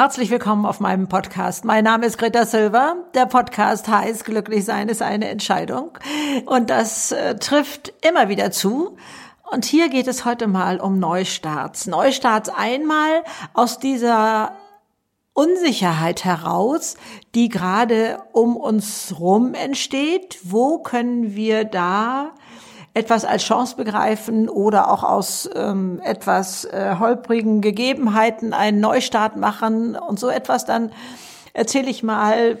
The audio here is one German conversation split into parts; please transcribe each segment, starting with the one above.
Herzlich willkommen auf meinem Podcast. Mein Name ist Greta Silver. Der Podcast heißt Glücklich sein ist eine Entscheidung. Und das äh, trifft immer wieder zu. Und hier geht es heute mal um Neustarts. Neustarts einmal aus dieser Unsicherheit heraus, die gerade um uns rum entsteht. Wo können wir da etwas als Chance begreifen oder auch aus ähm, etwas äh, holprigen Gegebenheiten einen Neustart machen und so etwas, dann erzähle ich mal,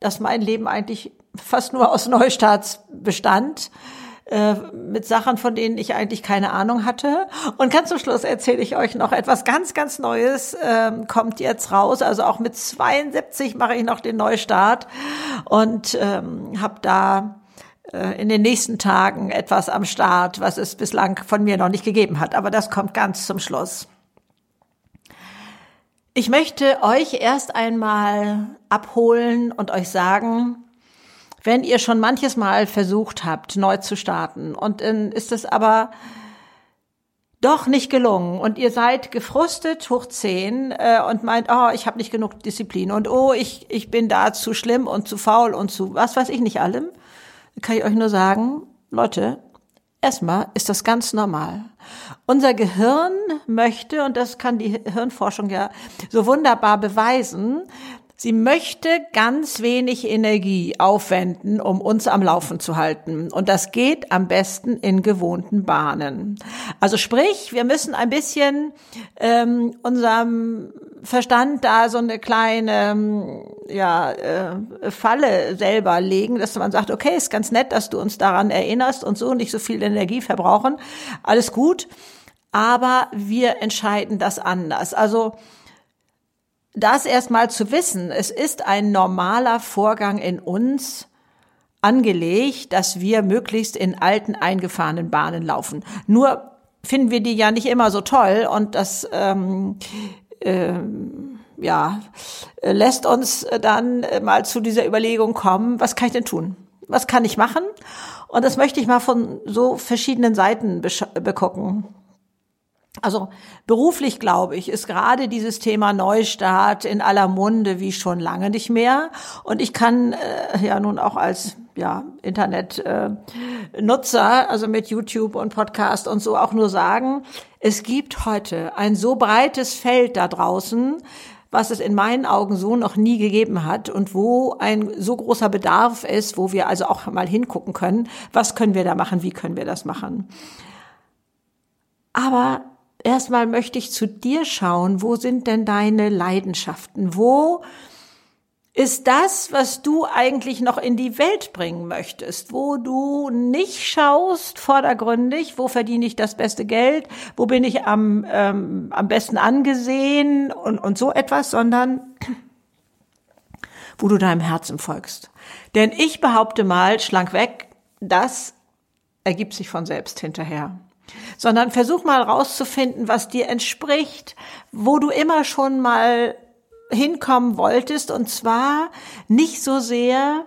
dass mein Leben eigentlich fast nur aus Neustarts bestand äh, mit Sachen, von denen ich eigentlich keine Ahnung hatte. Und ganz zum Schluss erzähle ich euch noch etwas ganz, ganz Neues, äh, kommt jetzt raus. Also auch mit 72 mache ich noch den Neustart und ähm, habe da in den nächsten Tagen etwas am Start, was es bislang von mir noch nicht gegeben hat. Aber das kommt ganz zum Schluss. Ich möchte euch erst einmal abholen und euch sagen, wenn ihr schon manches Mal versucht habt, neu zu starten und dann ist es aber doch nicht gelungen und ihr seid gefrustet hoch zehn äh, und meint, oh, ich habe nicht genug Disziplin und oh, ich, ich bin da zu schlimm und zu faul und zu was weiß ich nicht allem, kann ich euch nur sagen, Leute, erstmal ist das ganz normal. Unser Gehirn möchte, und das kann die Hirnforschung ja so wunderbar beweisen, Sie möchte ganz wenig Energie aufwenden, um uns am Laufen zu halten. Und das geht am besten in gewohnten Bahnen. Also sprich, wir müssen ein bisschen ähm, unserem Verstand da so eine kleine ja, äh, Falle selber legen, dass man sagt, okay, ist ganz nett, dass du uns daran erinnerst und so nicht so viel Energie verbrauchen. Alles gut. Aber wir entscheiden das anders. Also das erstmal zu wissen, es ist ein normaler Vorgang in uns angelegt, dass wir möglichst in alten eingefahrenen Bahnen laufen. Nur finden wir die ja nicht immer so toll und das ähm, ähm, ja lässt uns dann mal zu dieser Überlegung kommen, was kann ich denn tun? Was kann ich machen? Und das möchte ich mal von so verschiedenen Seiten begucken. Also beruflich, glaube ich, ist gerade dieses Thema Neustart in aller Munde wie schon lange nicht mehr. Und ich kann äh, ja nun auch als ja, Internetnutzer, äh, also mit YouTube und Podcast und so auch nur sagen, es gibt heute ein so breites Feld da draußen, was es in meinen Augen so noch nie gegeben hat und wo ein so großer Bedarf ist, wo wir also auch mal hingucken können, was können wir da machen, wie können wir das machen. Aber erstmal möchte ich zu dir schauen, wo sind denn deine Leidenschaften? Wo ist das, was du eigentlich noch in die Welt bringen möchtest, wo du nicht schaust vordergründig, wo verdiene ich das beste Geld, wo bin ich am, ähm, am besten angesehen und, und so etwas, sondern wo du deinem Herzen folgst. Denn ich behaupte mal, schlank weg, das ergibt sich von selbst hinterher sondern versuch mal rauszufinden, was dir entspricht, wo du immer schon mal hinkommen wolltest und zwar nicht so sehr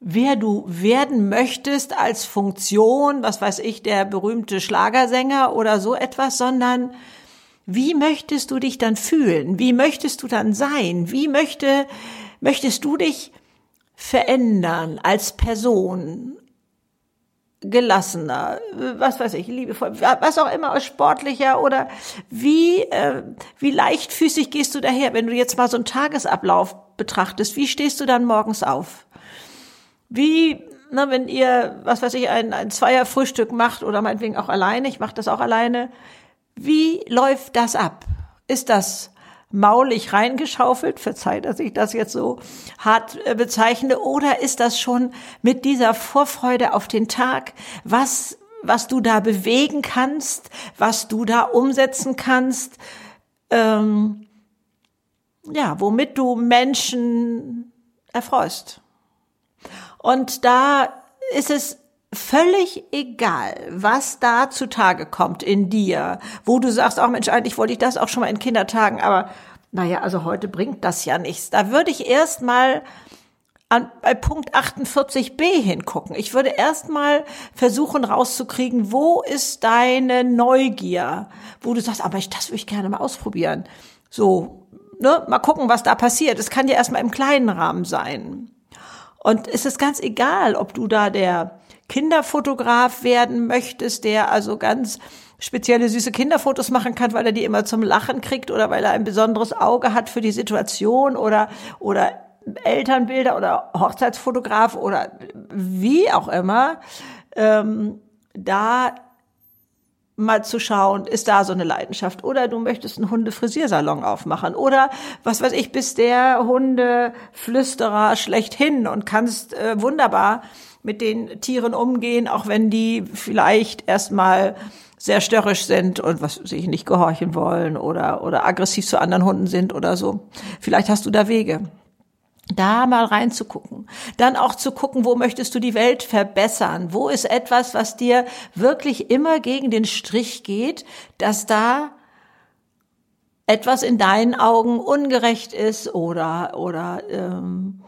wer du werden möchtest als Funktion, was weiß ich, der berühmte Schlagersänger oder so etwas, sondern wie möchtest du dich dann fühlen? Wie möchtest du dann sein? Wie möchte, möchtest du dich verändern als Person? Gelassener, was weiß ich, liebevoll, was auch immer, sportlicher oder wie, äh, wie leichtfüßig gehst du daher, wenn du jetzt mal so einen Tagesablauf betrachtest, wie stehst du dann morgens auf? Wie, na, wenn ihr, was weiß ich, ein, ein Zweierfrühstück macht oder meinetwegen auch alleine, ich mache das auch alleine, wie läuft das ab? Ist das maulig reingeschaufelt, verzeiht, dass ich das jetzt so hart äh, bezeichne, oder ist das schon mit dieser Vorfreude auf den Tag, was, was du da bewegen kannst, was du da umsetzen kannst, ähm, ja, womit du Menschen erfreust. Und da ist es völlig egal, was da zutage kommt in dir, wo du sagst, auch Mensch, eigentlich wollte ich das auch schon mal in Kindertagen, aber naja, also heute bringt das ja nichts. Da würde ich erst mal an, bei Punkt 48b hingucken. Ich würde erst mal versuchen rauszukriegen, wo ist deine Neugier, wo du sagst, aber ich, das würde ich gerne mal ausprobieren. So, ne, mal gucken, was da passiert. Es kann ja erstmal im kleinen Rahmen sein. Und es ist ganz egal, ob du da der Kinderfotograf werden möchtest, der also ganz spezielle süße Kinderfotos machen kann, weil er die immer zum Lachen kriegt oder weil er ein besonderes Auge hat für die Situation oder oder Elternbilder oder Hochzeitsfotograf oder wie auch immer, ähm, da mal zu schauen, ist da so eine Leidenschaft oder du möchtest einen Hundefrisiersalon aufmachen oder was weiß ich, bist der Hundeflüsterer schlechthin und kannst äh, wunderbar mit den Tieren umgehen, auch wenn die vielleicht erstmal sehr störrisch sind und was sich nicht gehorchen wollen oder oder aggressiv zu anderen Hunden sind oder so. Vielleicht hast du da Wege da mal reinzugucken. Dann auch zu gucken, wo möchtest du die Welt verbessern? Wo ist etwas, was dir wirklich immer gegen den Strich geht, dass da etwas in deinen Augen ungerecht ist oder oder ähm,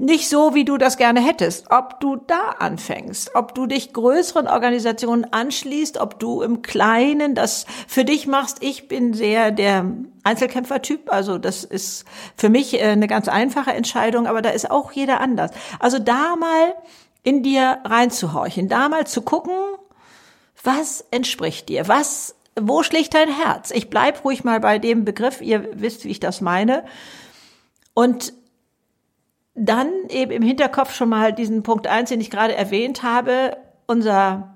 nicht so, wie du das gerne hättest. Ob du da anfängst, ob du dich größeren Organisationen anschließt, ob du im Kleinen das für dich machst. Ich bin sehr der Einzelkämpfertyp, also das ist für mich äh, eine ganz einfache Entscheidung, aber da ist auch jeder anders. Also da mal in dir reinzuhorchen, da mal zu gucken, was entspricht dir, was, wo schlägt dein Herz? Ich bleib ruhig mal bei dem Begriff, ihr wisst, wie ich das meine. Und dann eben im Hinterkopf schon mal diesen Punkt eins, den ich gerade erwähnt habe, unser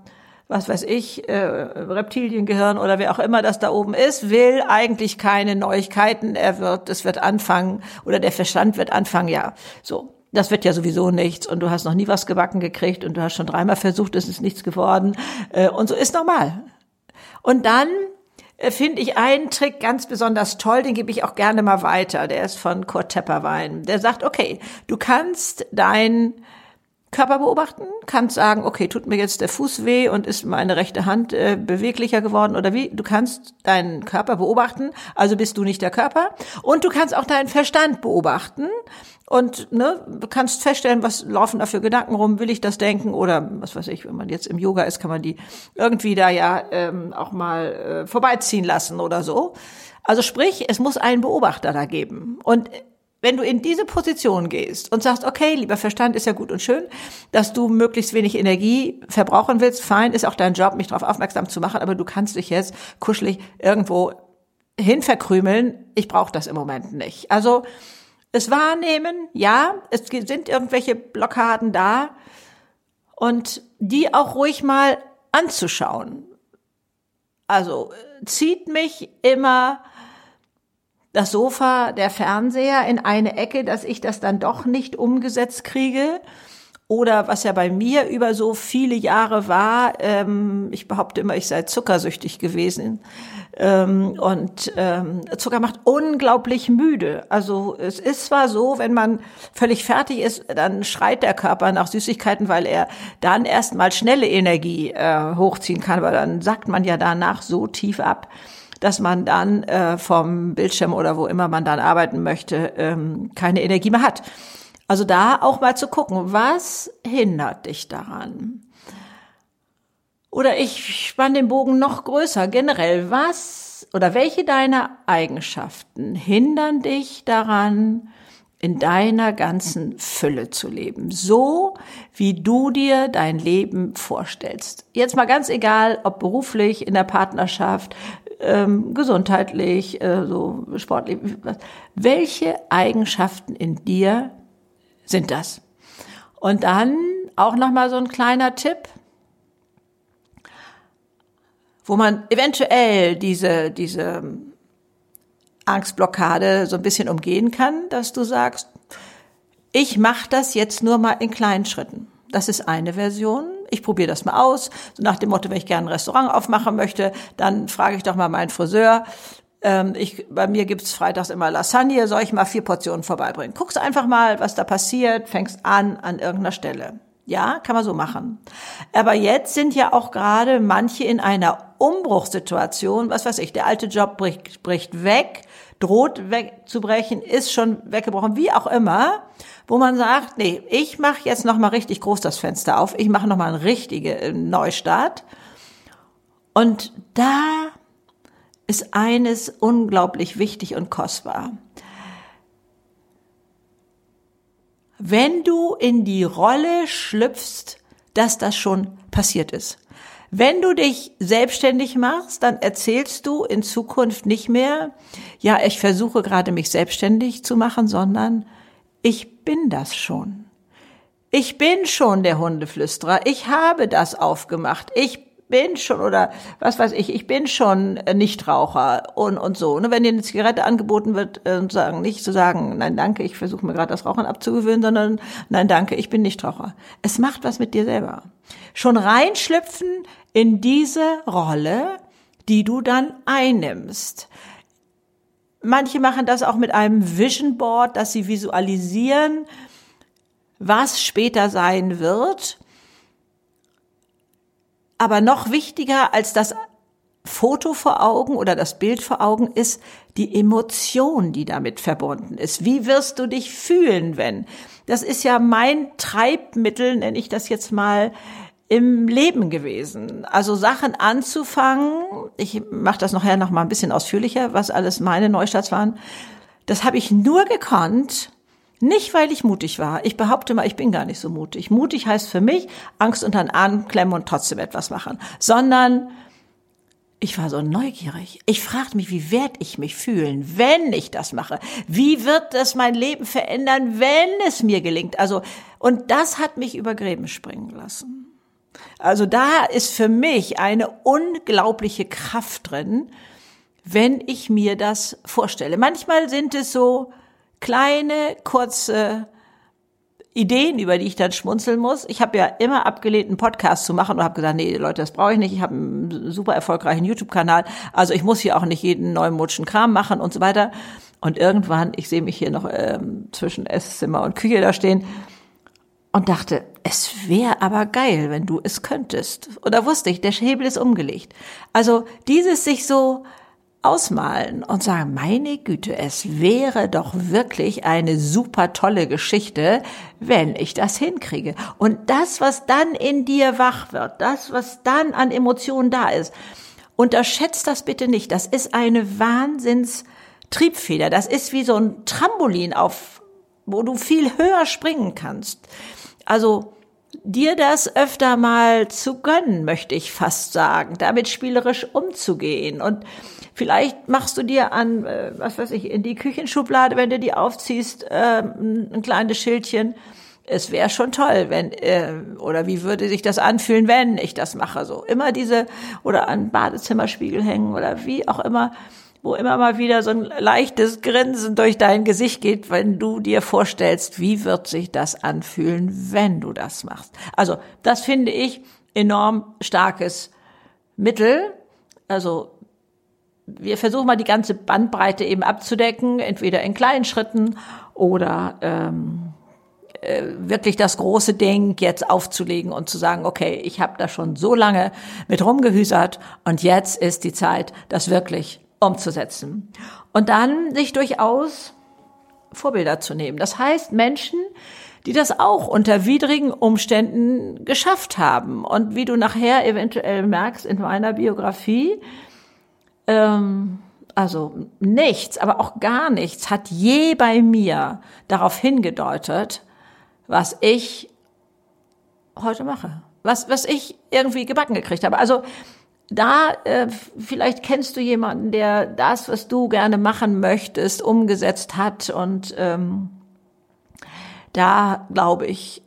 was weiß ich, äh, Reptiliengehirn oder wer auch immer das da oben ist, will eigentlich keine Neuigkeiten. Er wird, es wird anfangen, oder der Verstand wird anfangen, ja, so. Das wird ja sowieso nichts und du hast noch nie was gebacken gekriegt und du hast schon dreimal versucht, es ist nichts geworden. Äh, und so ist normal. Und dann finde ich einen Trick ganz besonders toll, den gebe ich auch gerne mal weiter. Der ist von Kurt Tepperwein. Der sagt, okay, du kannst dein Körper beobachten, kannst sagen, okay, tut mir jetzt der Fuß weh und ist meine rechte Hand äh, beweglicher geworden oder wie? Du kannst deinen Körper beobachten, also bist du nicht der Körper. Und du kannst auch deinen Verstand beobachten und ne, kannst feststellen, was laufen da für Gedanken rum, will ich das denken oder was weiß ich, wenn man jetzt im Yoga ist, kann man die irgendwie da ja ähm, auch mal äh, vorbeiziehen lassen oder so. Also sprich, es muss einen Beobachter da geben. Und wenn du in diese Position gehst und sagst, okay, lieber Verstand ist ja gut und schön, dass du möglichst wenig Energie verbrauchen willst, fein, ist auch dein Job, mich darauf aufmerksam zu machen, aber du kannst dich jetzt kuschelig irgendwo hin verkrümeln. Ich brauche das im Moment nicht. Also es wahrnehmen, ja, es sind irgendwelche Blockaden da und die auch ruhig mal anzuschauen. Also zieht mich immer das Sofa, der Fernseher in eine Ecke, dass ich das dann doch nicht umgesetzt kriege. Oder was ja bei mir über so viele Jahre war, ähm, ich behaupte immer, ich sei zuckersüchtig gewesen. Ähm, und ähm, Zucker macht unglaublich müde. Also es ist zwar so, wenn man völlig fertig ist, dann schreit der Körper nach Süßigkeiten, weil er dann erstmal schnelle Energie äh, hochziehen kann, weil dann sackt man ja danach so tief ab dass man dann äh, vom Bildschirm oder wo immer man dann arbeiten möchte, ähm, keine Energie mehr hat. Also da auch mal zu gucken, was hindert dich daran? Oder ich spann den Bogen noch größer. Generell, was oder welche deiner Eigenschaften hindern dich daran, in deiner ganzen Fülle zu leben, so wie du dir dein Leben vorstellst. Jetzt mal ganz egal, ob beruflich, in der Partnerschaft, ähm, gesundheitlich, äh, so sportlich. Welche Eigenschaften in dir sind das? Und dann auch noch mal so ein kleiner Tipp, wo man eventuell diese diese Angstblockade so ein bisschen umgehen kann, dass du sagst, ich mache das jetzt nur mal in kleinen Schritten. Das ist eine Version. Ich probiere das mal aus. So nach dem Motto, wenn ich gerne ein Restaurant aufmachen möchte, dann frage ich doch mal meinen Friseur. Ähm, ich, bei mir gibt's freitags immer Lasagne, soll ich mal vier Portionen vorbeibringen? Guckst einfach mal, was da passiert, fängst an an irgendeiner Stelle. Ja, kann man so machen. Aber jetzt sind ja auch gerade manche in einer Umbruchssituation, was weiß ich, der alte Job bricht, bricht weg, droht wegzubrechen, ist schon weggebrochen, wie auch immer wo man sagt, nee, ich mache jetzt noch mal richtig groß das Fenster auf, ich mache noch mal einen richtigen äh, Neustart. Und da ist eines unglaublich wichtig und kostbar. Wenn du in die Rolle schlüpfst, dass das schon passiert ist. Wenn du dich selbstständig machst, dann erzählst du in Zukunft nicht mehr, ja, ich versuche gerade mich selbstständig zu machen, sondern ich bin das schon. Ich bin schon der Hundeflüsterer. Ich habe das aufgemacht. Ich bin schon oder was weiß ich, ich bin schon Nichtraucher und und so. Wenn dir eine Zigarette angeboten wird, äh, sagen nicht zu sagen, nein danke, ich versuche mir gerade das Rauchen abzugewöhnen, sondern nein danke, ich bin Nichtraucher. Es macht was mit dir selber. Schon reinschlüpfen in diese Rolle, die du dann einnimmst. Manche machen das auch mit einem Vision Board, dass sie visualisieren, was später sein wird. Aber noch wichtiger als das Foto vor Augen oder das Bild vor Augen ist die Emotion, die damit verbunden ist. Wie wirst du dich fühlen, wenn? Das ist ja mein Treibmittel, nenne ich das jetzt mal, im Leben gewesen. Also Sachen anzufangen, ich mache das nachher noch mal ein bisschen ausführlicher, was alles meine Neustarts waren. Das habe ich nur gekonnt, nicht weil ich mutig war. Ich behaupte mal, ich bin gar nicht so mutig. Mutig heißt für mich Angst unter den Arm klemmen und trotzdem etwas machen, sondern ich war so neugierig. Ich fragte mich, wie werde ich mich fühlen, wenn ich das mache? Wie wird das mein Leben verändern, wenn es mir gelingt? Also, und das hat mich über Gräben springen lassen. Also da ist für mich eine unglaubliche Kraft drin, wenn ich mir das vorstelle. Manchmal sind es so kleine, kurze Ideen, über die ich dann schmunzeln muss. Ich habe ja immer abgelehnt, einen Podcast zu machen und habe gesagt, nee, Leute, das brauche ich nicht. Ich habe einen super erfolgreichen YouTube-Kanal. Also ich muss hier auch nicht jeden neuen mutschen Kram machen und so weiter. Und irgendwann, ich sehe mich hier noch ähm, zwischen Esszimmer und Küche da stehen, und dachte, es wäre aber geil, wenn du es könntest. Oder wusste ich, der Hebel ist umgelegt. Also dieses sich so ausmalen und sagen, meine Güte, es wäre doch wirklich eine super tolle Geschichte, wenn ich das hinkriege. Und das, was dann in dir wach wird, das, was dann an Emotionen da ist, unterschätzt das bitte nicht. Das ist eine Wahnsinns-Triebfeder. Das ist wie so ein Trampolin auf, wo du viel höher springen kannst. Also dir das öfter mal zu gönnen, möchte ich fast sagen, damit spielerisch umzugehen. Und vielleicht machst du dir an, äh, was weiß ich, in die Küchenschublade, wenn du die aufziehst, äh, ein kleines Schildchen. Es wäre schon toll, wenn, äh, oder wie würde sich das anfühlen, wenn ich das mache, so. Immer diese, oder an Badezimmerspiegel hängen oder wie auch immer wo immer mal wieder so ein leichtes Grinsen durch dein Gesicht geht, wenn du dir vorstellst, wie wird sich das anfühlen, wenn du das machst. Also das finde ich enorm starkes Mittel. Also wir versuchen mal die ganze Bandbreite eben abzudecken, entweder in kleinen Schritten oder ähm, äh, wirklich das große Ding jetzt aufzulegen und zu sagen, okay, ich habe da schon so lange mit rumgehüsert und jetzt ist die Zeit, das wirklich umzusetzen. Und dann sich durchaus Vorbilder zu nehmen. Das heißt, Menschen, die das auch unter widrigen Umständen geschafft haben. Und wie du nachher eventuell merkst in meiner Biografie, ähm, also nichts, aber auch gar nichts hat je bei mir darauf hingedeutet, was ich heute mache. Was, was ich irgendwie gebacken gekriegt habe. Also da äh, vielleicht kennst du jemanden, der das, was du gerne machen möchtest, umgesetzt hat und ähm, da glaube ich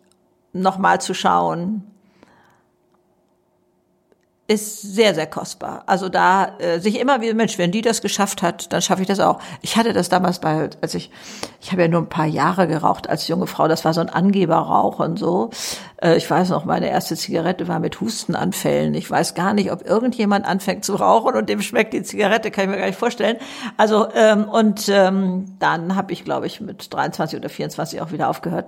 noch mal zu schauen, ist sehr, sehr kostbar. Also da äh, sich immer wieder, Mensch, wenn die das geschafft hat, dann schaffe ich das auch. Ich hatte das damals bei, als ich, ich habe ja nur ein paar Jahre geraucht als junge Frau, das war so ein Angeberrauch und so. Äh, ich weiß noch, meine erste Zigarette war mit Hustenanfällen. Ich weiß gar nicht, ob irgendjemand anfängt zu rauchen und dem schmeckt die Zigarette, kann ich mir gar nicht vorstellen. Also, ähm, und ähm, dann habe ich, glaube ich, mit 23 oder 24 auch wieder aufgehört.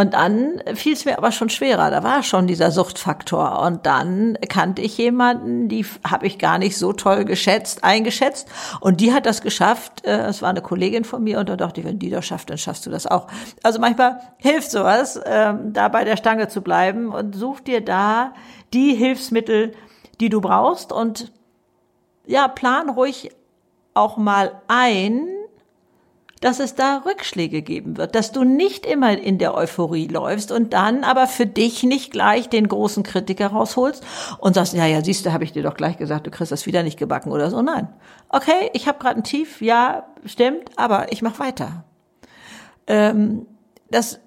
Und dann fiel es mir aber schon schwerer. Da war schon dieser Suchtfaktor. Und dann kannte ich jemanden, die habe ich gar nicht so toll geschätzt, eingeschätzt. Und die hat das geschafft. Äh, es war eine Kollegin von mir. Und da dachte ich, wenn die das schafft, dann schaffst du das auch. Also manchmal hilft sowas, ähm, da bei der Stange zu bleiben und such dir da die Hilfsmittel, die du brauchst. Und ja, plan ruhig auch mal ein, dass es da Rückschläge geben wird, dass du nicht immer in der Euphorie läufst und dann aber für dich nicht gleich den großen Kritiker rausholst und sagst, ja, ja, siehst du, habe ich dir doch gleich gesagt, du kriegst das wieder nicht gebacken oder so. Nein. Okay, ich habe gerade ein Tief, ja, stimmt, aber ich mache weiter. Ähm, das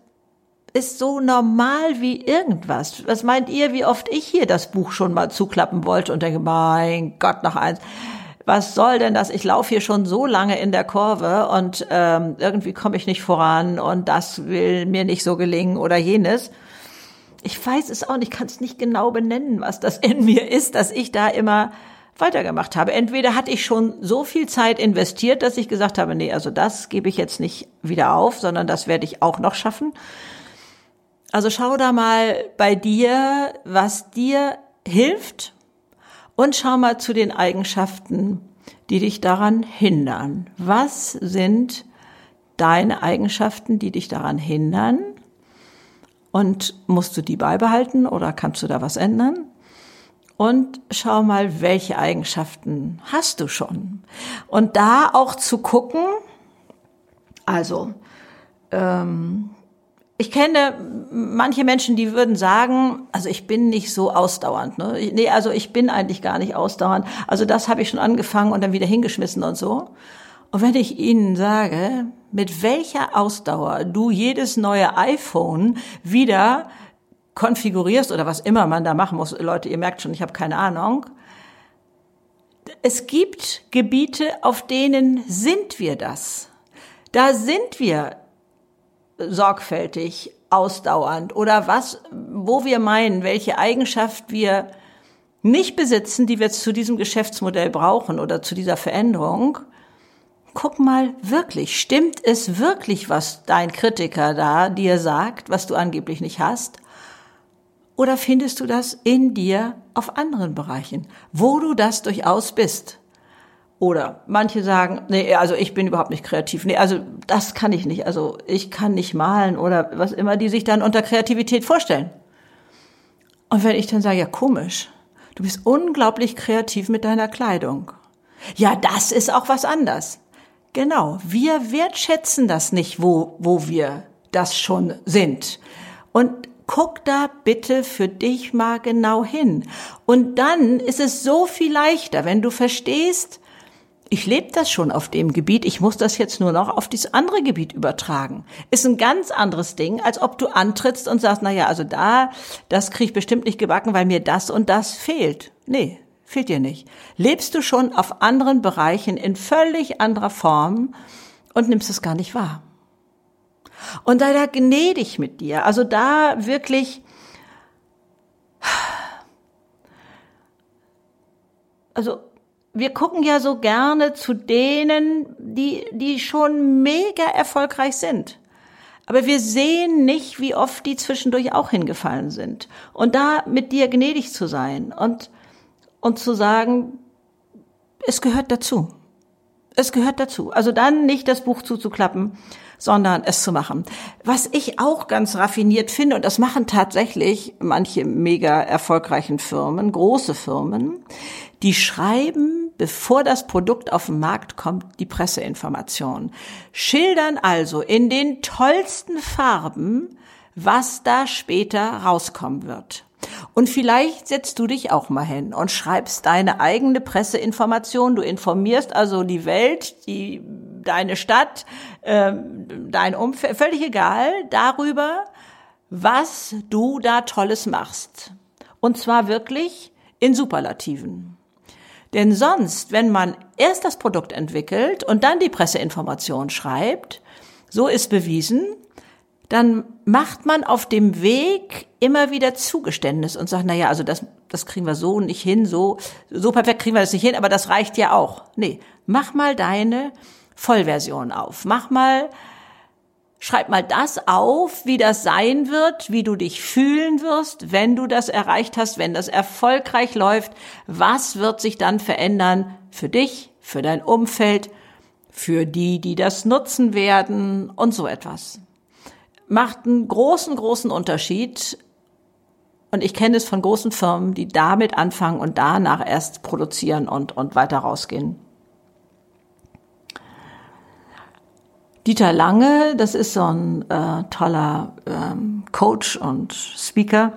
ist so normal wie irgendwas. Was meint ihr, wie oft ich hier das Buch schon mal zuklappen wollte und denke, mein Gott, noch eins was soll denn das? Ich laufe hier schon so lange in der Kurve und ähm, irgendwie komme ich nicht voran und das will mir nicht so gelingen oder jenes. Ich weiß es auch nicht, kann es nicht genau benennen, was das in mir ist, dass ich da immer weitergemacht habe. Entweder hatte ich schon so viel Zeit investiert, dass ich gesagt habe, nee, also das gebe ich jetzt nicht wieder auf, sondern das werde ich auch noch schaffen. Also schau da mal bei dir, was dir hilft und schau mal zu den Eigenschaften, die dich daran hindern. Was sind deine Eigenschaften, die dich daran hindern? Und musst du die beibehalten oder kannst du da was ändern? Und schau mal, welche Eigenschaften hast du schon? Und da auch zu gucken, also ähm, ich kenne manche Menschen, die würden sagen, also ich bin nicht so ausdauernd. Ne? Nee, also ich bin eigentlich gar nicht ausdauernd. Also das habe ich schon angefangen und dann wieder hingeschmissen und so. Und wenn ich Ihnen sage, mit welcher Ausdauer du jedes neue iPhone wieder konfigurierst oder was immer man da machen muss, Leute, ihr merkt schon, ich habe keine Ahnung. Es gibt Gebiete, auf denen sind wir das. Da sind wir sorgfältig, ausdauernd oder was, wo wir meinen, welche Eigenschaft wir nicht besitzen, die wir zu diesem Geschäftsmodell brauchen oder zu dieser Veränderung. Guck mal wirklich, stimmt es wirklich, was dein Kritiker da dir sagt, was du angeblich nicht hast? Oder findest du das in dir auf anderen Bereichen, wo du das durchaus bist? Oder manche sagen, nee, also ich bin überhaupt nicht kreativ. Nee, also das kann ich nicht. Also ich kann nicht malen oder was immer die sich dann unter Kreativität vorstellen. Und wenn ich dann sage, ja komisch, du bist unglaublich kreativ mit deiner Kleidung. Ja, das ist auch was anders. Genau, wir wertschätzen das nicht, wo, wo wir das schon sind. Und guck da bitte für dich mal genau hin. Und dann ist es so viel leichter, wenn du verstehst, ich lebe das schon auf dem Gebiet, ich muss das jetzt nur noch auf dieses andere Gebiet übertragen. Ist ein ganz anderes Ding, als ob du antrittst und sagst, na ja, also da, das krieg ich bestimmt nicht gebacken, weil mir das und das fehlt. Nee, fehlt dir nicht. Lebst du schon auf anderen Bereichen in völlig anderer Form und nimmst es gar nicht wahr. Und sei da gnädig mit dir. Also da wirklich, also wir gucken ja so gerne zu denen, die, die schon mega erfolgreich sind. Aber wir sehen nicht, wie oft die zwischendurch auch hingefallen sind. Und da mit dir gnädig zu sein und, und zu sagen, es gehört dazu. Es gehört dazu. Also dann nicht das Buch zuzuklappen, sondern es zu machen. Was ich auch ganz raffiniert finde, und das machen tatsächlich manche mega erfolgreichen Firmen, große Firmen, die schreiben, bevor das Produkt auf den Markt kommt, die Presseinformation. Schildern also in den tollsten Farben, was da später rauskommen wird. Und vielleicht setzt du dich auch mal hin und schreibst deine eigene Presseinformation. Du informierst also die Welt, die, deine Stadt, äh, dein Umfeld, völlig egal, darüber, was du da Tolles machst. Und zwar wirklich in Superlativen. Denn sonst, wenn man erst das Produkt entwickelt und dann die Presseinformation schreibt, so ist bewiesen, dann macht man auf dem Weg immer wieder Zugeständnis und sagt, na ja, also das, das kriegen wir so nicht hin, so, so perfekt kriegen wir das nicht hin, aber das reicht ja auch. Nee, mach mal deine Vollversion auf. Mach mal Schreib mal das auf, wie das sein wird, wie du dich fühlen wirst, wenn du das erreicht hast, wenn das erfolgreich läuft. Was wird sich dann verändern für dich, für dein Umfeld, für die, die das nutzen werden und so etwas. Macht einen großen, großen Unterschied. Und ich kenne es von großen Firmen, die damit anfangen und danach erst produzieren und, und weiter rausgehen. Dieter Lange, das ist so ein äh, toller ähm, Coach und Speaker,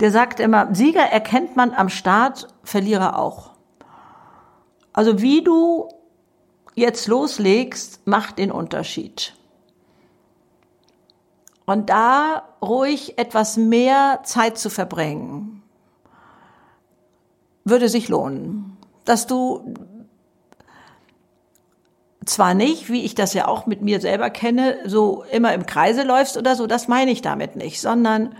der sagt immer, Sieger erkennt man am Start, Verlierer auch. Also wie du jetzt loslegst, macht den Unterschied. Und da ruhig etwas mehr Zeit zu verbringen, würde sich lohnen. Dass du zwar nicht, wie ich das ja auch mit mir selber kenne, so immer im Kreise läufst oder so, das meine ich damit nicht, sondern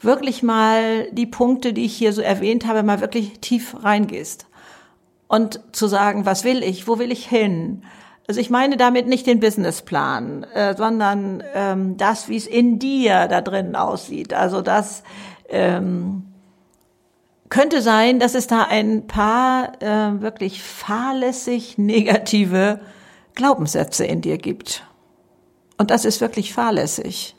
wirklich mal die Punkte, die ich hier so erwähnt habe, mal wirklich tief reingehst. Und zu sagen, was will ich, wo will ich hin? Also ich meine damit nicht den Businessplan, äh, sondern ähm, das, wie es in dir da drin aussieht. Also das ähm, könnte sein, dass es da ein paar äh, wirklich fahrlässig negative Glaubenssätze in dir gibt. Und das ist wirklich fahrlässig.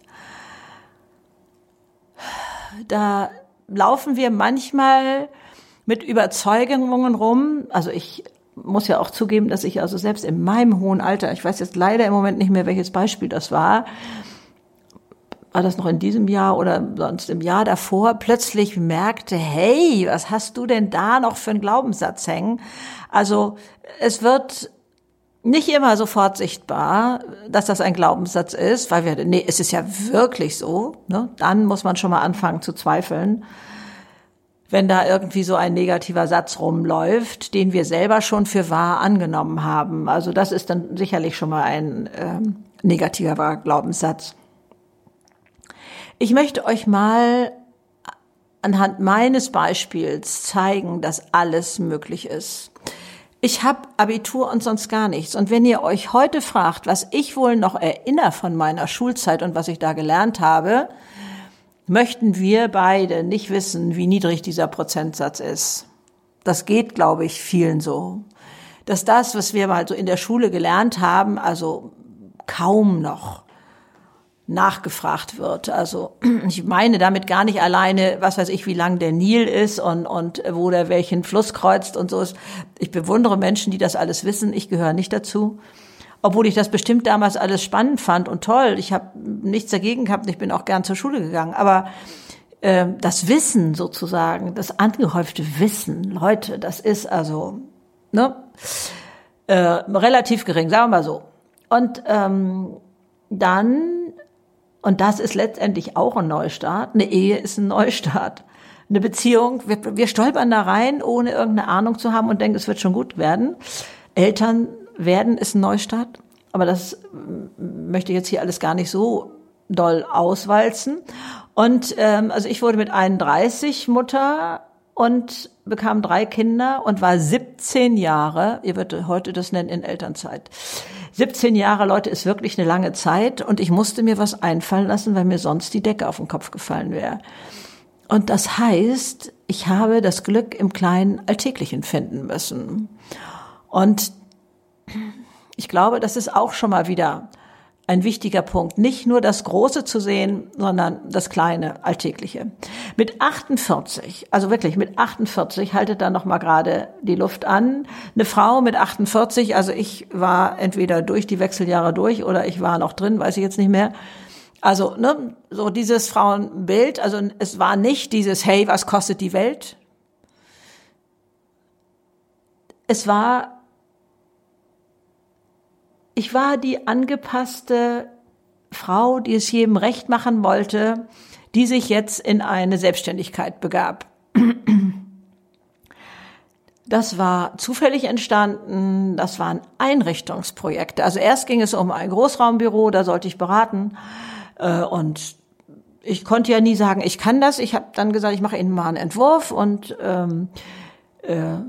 Da laufen wir manchmal mit Überzeugungen rum. Also ich muss ja auch zugeben, dass ich also selbst in meinem hohen Alter, ich weiß jetzt leider im Moment nicht mehr, welches Beispiel das war, war das noch in diesem Jahr oder sonst im Jahr davor, plötzlich merkte, hey, was hast du denn da noch für einen Glaubenssatz hängen? Also es wird nicht immer sofort sichtbar, dass das ein Glaubenssatz ist, weil wir, nee, es ist ja wirklich so, ne? dann muss man schon mal anfangen zu zweifeln, wenn da irgendwie so ein negativer Satz rumläuft, den wir selber schon für wahr angenommen haben. Also das ist dann sicherlich schon mal ein ähm, negativer Glaubenssatz. Ich möchte euch mal anhand meines Beispiels zeigen, dass alles möglich ist. Ich habe Abitur und sonst gar nichts. Und wenn ihr euch heute fragt, was ich wohl noch erinnere von meiner Schulzeit und was ich da gelernt habe, möchten wir beide nicht wissen, wie niedrig dieser Prozentsatz ist. Das geht, glaube ich, vielen so. Dass das, was wir mal so in der Schule gelernt haben, also kaum noch nachgefragt wird. Also ich meine damit gar nicht alleine, was weiß ich, wie lang der Nil ist und, und wo der welchen Fluss kreuzt und so ist. Ich bewundere Menschen, die das alles wissen. Ich gehöre nicht dazu. Obwohl ich das bestimmt damals alles spannend fand und toll. Ich habe nichts dagegen gehabt. Ich bin auch gern zur Schule gegangen. Aber äh, das Wissen sozusagen, das angehäufte Wissen, Leute, das ist also ne, äh, relativ gering, sagen wir mal so. Und ähm, dann und das ist letztendlich auch ein Neustart. Eine Ehe ist ein Neustart. Eine Beziehung, wir, wir stolpern da rein, ohne irgendeine Ahnung zu haben und denken, es wird schon gut werden. Eltern werden ist ein Neustart. Aber das möchte ich jetzt hier alles gar nicht so doll auswalzen. Und ähm, also ich wurde mit 31 Mutter und bekam drei Kinder und war 17 Jahre, ihr würdet heute das nennen, in Elternzeit. 17 Jahre, Leute, ist wirklich eine lange Zeit und ich musste mir was einfallen lassen, weil mir sonst die Decke auf den Kopf gefallen wäre. Und das heißt, ich habe das Glück im kleinen Alltäglichen finden müssen. Und ich glaube, das ist auch schon mal wieder ein wichtiger Punkt. Nicht nur das Große zu sehen, sondern das Kleine, Alltägliche. Mit 48, also wirklich mit 48, haltet da noch mal gerade die Luft an. Eine Frau mit 48, also ich war entweder durch die Wechseljahre durch oder ich war noch drin, weiß ich jetzt nicht mehr. Also, ne, so dieses Frauenbild, also es war nicht dieses, hey, was kostet die Welt? Es war ich war die angepasste Frau, die es jedem recht machen wollte, die sich jetzt in eine Selbstständigkeit begab. Das war zufällig entstanden, das waren Einrichtungsprojekte. Also erst ging es um ein Großraumbüro, da sollte ich beraten äh, und ich konnte ja nie sagen, ich kann das. Ich habe dann gesagt, ich mache Ihnen mal einen Entwurf und ähm, äh,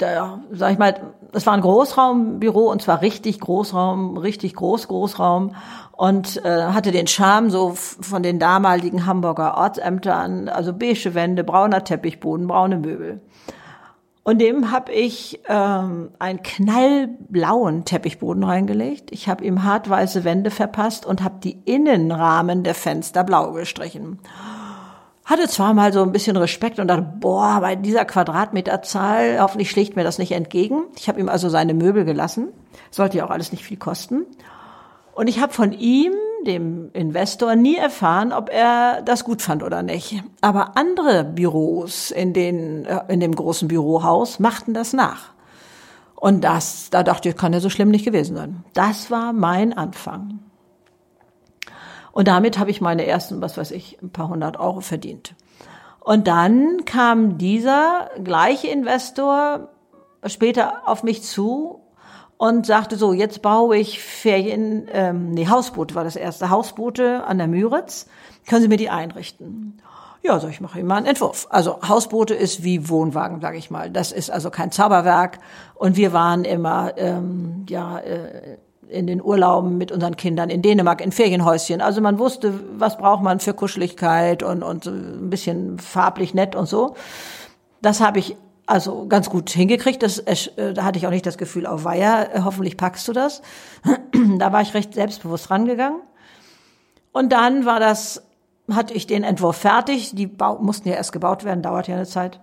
da sag ich mal, es war ein Großraumbüro und zwar richtig Großraum, richtig groß Großraum und äh, hatte den Charme so von den damaligen Hamburger Ortsämtern, also beige Wände, brauner Teppichboden, braune Möbel. Und dem habe ich ähm, einen knallblauen Teppichboden reingelegt. Ich habe ihm hartweiße Wände verpasst und habe die Innenrahmen der Fenster blau gestrichen hatte zwar mal so ein bisschen Respekt und dachte, boah, bei dieser Quadratmeterzahl, hoffentlich schlägt mir das nicht entgegen. Ich habe ihm also seine Möbel gelassen. Sollte ja auch alles nicht viel kosten. Und ich habe von ihm, dem Investor, nie erfahren, ob er das gut fand oder nicht. Aber andere Büros in, den, äh, in dem großen Bürohaus machten das nach. Und das, da dachte ich, kann ja so schlimm nicht gewesen sein. Das war mein Anfang. Und damit habe ich meine ersten, was weiß ich, ein paar hundert Euro verdient. Und dann kam dieser gleiche Investor später auf mich zu und sagte so, jetzt baue ich Ferien, ähm, nee, Hausboote war das erste, Hausboote an der Müritz. Können Sie mir die einrichten? Ja, so ich mache Ihnen mal einen Entwurf. Also Hausboote ist wie Wohnwagen, sage ich mal. Das ist also kein Zauberwerk. Und wir waren immer ähm, ja äh, in den Urlauben mit unseren Kindern in Dänemark in Ferienhäuschen. Also man wusste, was braucht man für Kuscheligkeit und, und ein bisschen farblich nett und so. Das habe ich also ganz gut hingekriegt. Das, äh, da hatte ich auch nicht das Gefühl, auf Weiher, äh, hoffentlich packst du das. da war ich recht selbstbewusst rangegangen. Und dann war das, hatte ich den Entwurf fertig. Die mussten ja erst gebaut werden, dauert ja eine Zeit.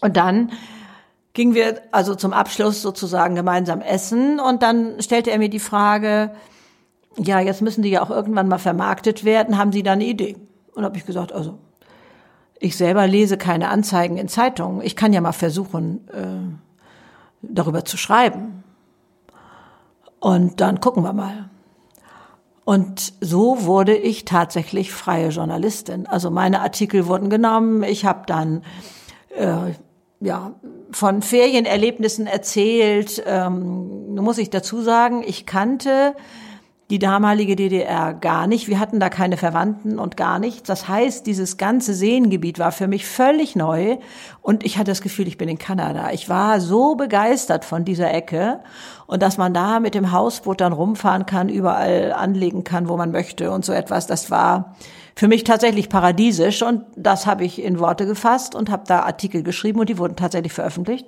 Und dann gingen wir also zum Abschluss sozusagen gemeinsam essen und dann stellte er mir die Frage, ja, jetzt müssen die ja auch irgendwann mal vermarktet werden, haben Sie da eine Idee? Und habe ich gesagt, also ich selber lese keine Anzeigen in Zeitungen, ich kann ja mal versuchen, äh, darüber zu schreiben. Und dann gucken wir mal. Und so wurde ich tatsächlich freie Journalistin. Also meine Artikel wurden genommen. Ich habe dann äh, ja, von Ferienerlebnissen erzählt. Ähm, muss ich dazu sagen, ich kannte die damalige DDR gar nicht. Wir hatten da keine Verwandten und gar nichts. Das heißt, dieses ganze Seengebiet war für mich völlig neu und ich hatte das Gefühl, ich bin in Kanada. Ich war so begeistert von dieser Ecke und dass man da mit dem Hausboot dann rumfahren kann, überall anlegen kann, wo man möchte und so etwas, das war für mich tatsächlich paradiesisch und das habe ich in Worte gefasst und habe da Artikel geschrieben und die wurden tatsächlich veröffentlicht.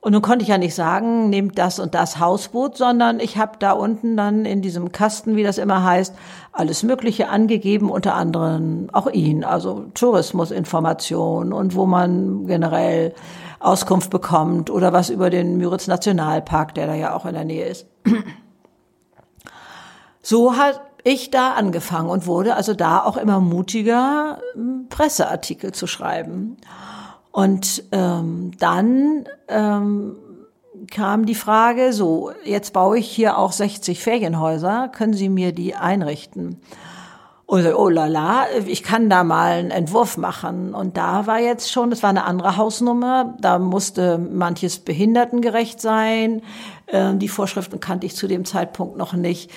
Und nun konnte ich ja nicht sagen, nehmt das und das Hausboot, sondern ich habe da unten dann in diesem Kasten, wie das immer heißt, alles Mögliche angegeben, unter anderem auch ihn, also Tourismusinformation und wo man generell Auskunft bekommt oder was über den Müritz Nationalpark, der da ja auch in der Nähe ist. So hat ich da angefangen und wurde also da auch immer mutiger, hm, Presseartikel zu schreiben. Und ähm, dann ähm, kam die Frage, so, jetzt baue ich hier auch 60 Ferienhäuser, können Sie mir die einrichten? Und so, oh la la, ich kann da mal einen Entwurf machen. Und da war jetzt schon, das war eine andere Hausnummer, da musste manches behindertengerecht sein. Ähm, die Vorschriften kannte ich zu dem Zeitpunkt noch nicht.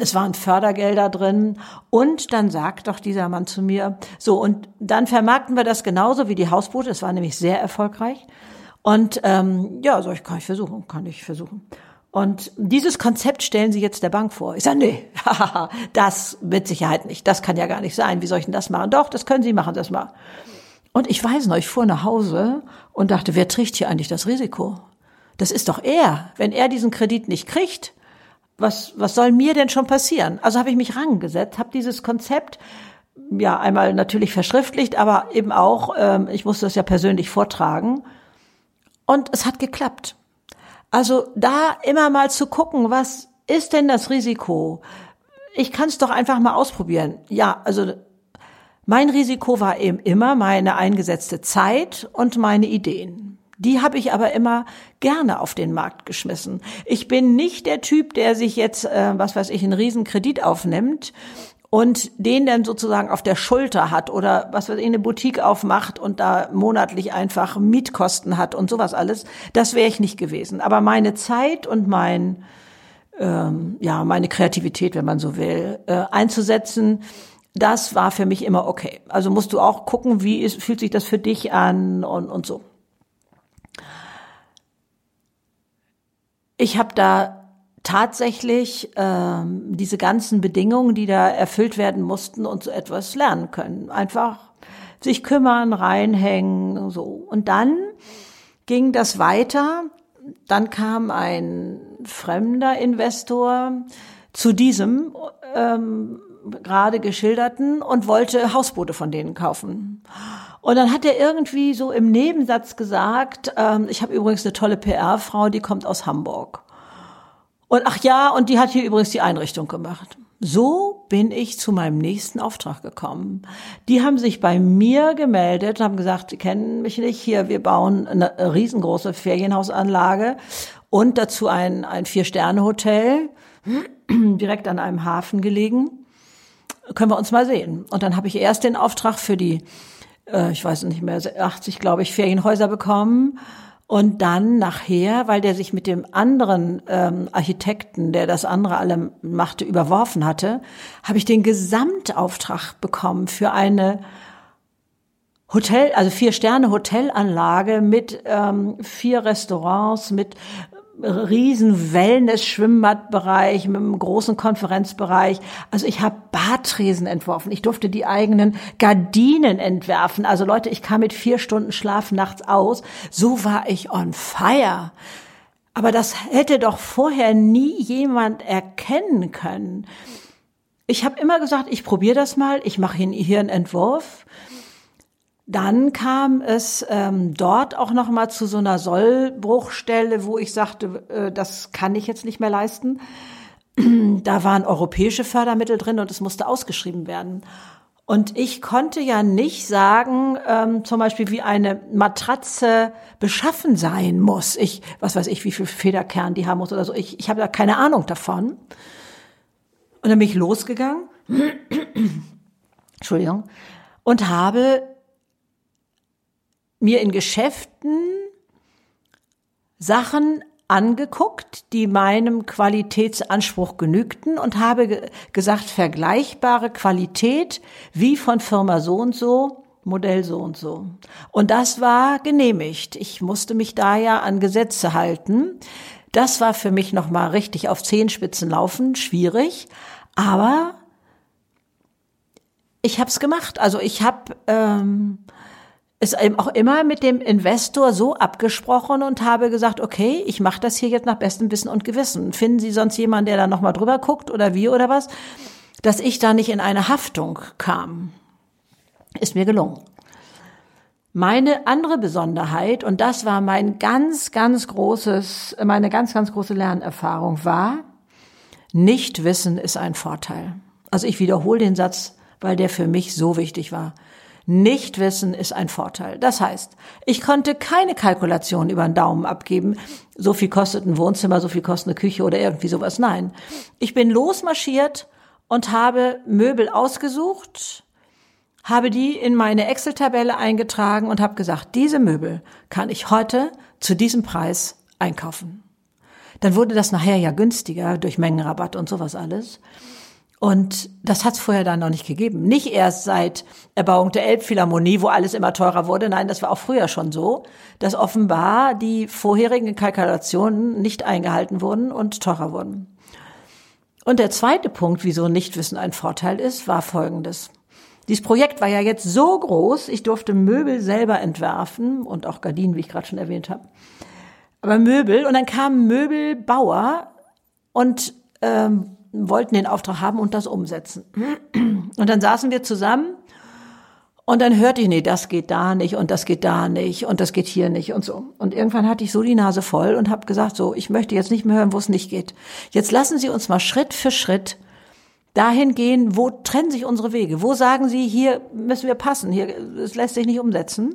Es waren Fördergelder drin. Und dann sagt doch dieser Mann zu mir, so, und dann vermarkten wir das genauso wie die Hausboote. Das war nämlich sehr erfolgreich. Und ähm, ja, so ich kann ich versuchen, kann ich versuchen. Und dieses Konzept stellen Sie jetzt der Bank vor. Ich sage, nee, das mit Sicherheit nicht. Das kann ja gar nicht sein. Wie soll ich denn das machen? Doch, das können Sie machen, das mal. Und ich weiß noch, ich fuhr nach Hause und dachte, wer trägt hier eigentlich das Risiko? Das ist doch er. Wenn er diesen Kredit nicht kriegt, was, was soll mir denn schon passieren? Also habe ich mich rangesetzt, habe dieses Konzept ja einmal natürlich verschriftlicht, aber eben auch, ähm, ich musste das ja persönlich vortragen. Und es hat geklappt. Also da immer mal zu gucken, was ist denn das Risiko? Ich kann es doch einfach mal ausprobieren. Ja, also mein Risiko war eben immer meine eingesetzte Zeit und meine Ideen. Die habe ich aber immer gerne auf den Markt geschmissen. Ich bin nicht der Typ, der sich jetzt, äh, was weiß ich, einen riesen Kredit aufnimmt und den dann sozusagen auf der Schulter hat oder was weiß ich, eine Boutique aufmacht und da monatlich einfach Mietkosten hat und sowas alles. Das wäre ich nicht gewesen. Aber meine Zeit und mein, ähm, ja, meine Kreativität, wenn man so will, äh, einzusetzen, das war für mich immer okay. Also musst du auch gucken, wie ist, fühlt sich das für dich an und, und so. Ich habe da tatsächlich ähm, diese ganzen Bedingungen, die da erfüllt werden mussten und so etwas lernen können. Einfach sich kümmern, reinhängen, so. Und dann ging das weiter. Dann kam ein fremder Investor zu diesem ähm, gerade geschilderten und wollte Hausboote von denen kaufen. Und dann hat er irgendwie so im Nebensatz gesagt, ähm, ich habe übrigens eine tolle PR-Frau, die kommt aus Hamburg. Und ach ja, und die hat hier übrigens die Einrichtung gemacht. So bin ich zu meinem nächsten Auftrag gekommen. Die haben sich bei mir gemeldet und haben gesagt, die kennen mich nicht. Hier, wir bauen eine riesengroße Ferienhausanlage und dazu ein, ein Vier-Sterne-Hotel direkt an einem Hafen gelegen. Können wir uns mal sehen. Und dann habe ich erst den Auftrag für die, äh, ich weiß nicht mehr, 80, glaube ich, Ferienhäuser bekommen. Und dann nachher, weil der sich mit dem anderen ähm, Architekten, der das andere alle machte, überworfen hatte, habe ich den Gesamtauftrag bekommen für eine Hotel, also vier Sterne Hotelanlage mit ähm, vier Restaurants, mit riesen Wellness-Schwimmbadbereich mit einem großen Konferenzbereich. Also ich habe Badtresen entworfen. Ich durfte die eigenen Gardinen entwerfen. Also Leute, ich kam mit vier Stunden Schlaf nachts aus. So war ich on fire. Aber das hätte doch vorher nie jemand erkennen können. Ich habe immer gesagt, ich probiere das mal, ich mache hier einen Entwurf. Dann kam es ähm, dort auch noch mal zu so einer Sollbruchstelle, wo ich sagte, äh, das kann ich jetzt nicht mehr leisten. da waren europäische Fördermittel drin und es musste ausgeschrieben werden. Und ich konnte ja nicht sagen, ähm, zum Beispiel, wie eine Matratze beschaffen sein muss. Ich, was weiß ich, wie viel Federkern die haben muss oder so. Ich, ich habe da keine Ahnung davon. Und dann bin ich losgegangen. Entschuldigung. Und habe mir in Geschäften Sachen angeguckt, die meinem Qualitätsanspruch genügten und habe ge gesagt, vergleichbare Qualität wie von Firma so und so, Modell so und so. Und das war genehmigt. Ich musste mich da ja an Gesetze halten. Das war für mich nochmal richtig auf Zehenspitzen laufen, schwierig, aber ich habe es gemacht. Also ich habe ähm, ist eben auch immer mit dem Investor so abgesprochen und habe gesagt, okay, ich mache das hier jetzt nach bestem Wissen und Gewissen. Finden Sie sonst jemanden, der da nochmal drüber guckt oder wie oder was? Dass ich da nicht in eine Haftung kam, ist mir gelungen. Meine andere Besonderheit, und das war mein ganz, ganz großes, meine ganz, ganz große Lernerfahrung war, Nichtwissen ist ein Vorteil. Also ich wiederhole den Satz, weil der für mich so wichtig war. Nichtwissen ist ein Vorteil. Das heißt, ich konnte keine Kalkulation über den Daumen abgeben. So viel kostet ein Wohnzimmer, so viel kostet eine Küche oder irgendwie sowas. Nein. Ich bin losmarschiert und habe Möbel ausgesucht, habe die in meine Excel-Tabelle eingetragen und habe gesagt, diese Möbel kann ich heute zu diesem Preis einkaufen. Dann wurde das nachher ja günstiger durch Mengenrabatt und sowas alles. Und das hat es vorher dann noch nicht gegeben. Nicht erst seit Erbauung der Elbphilharmonie, wo alles immer teurer wurde. Nein, das war auch früher schon so, dass offenbar die vorherigen Kalkulationen nicht eingehalten wurden und teurer wurden. Und der zweite Punkt, wieso Nichtwissen ein Vorteil ist, war folgendes. Dieses Projekt war ja jetzt so groß, ich durfte Möbel selber entwerfen und auch Gardinen, wie ich gerade schon erwähnt habe. Aber Möbel und dann kam Möbelbauer und ähm, wollten den Auftrag haben und das umsetzen. Und dann saßen wir zusammen und dann hörte ich, nee, das geht da nicht und das geht da nicht und das geht hier nicht und so. Und irgendwann hatte ich so die Nase voll und habe gesagt, so, ich möchte jetzt nicht mehr hören, wo es nicht geht. Jetzt lassen Sie uns mal Schritt für Schritt dahin gehen, wo trennen sich unsere Wege? Wo sagen Sie, hier müssen wir passen, hier, es lässt sich nicht umsetzen.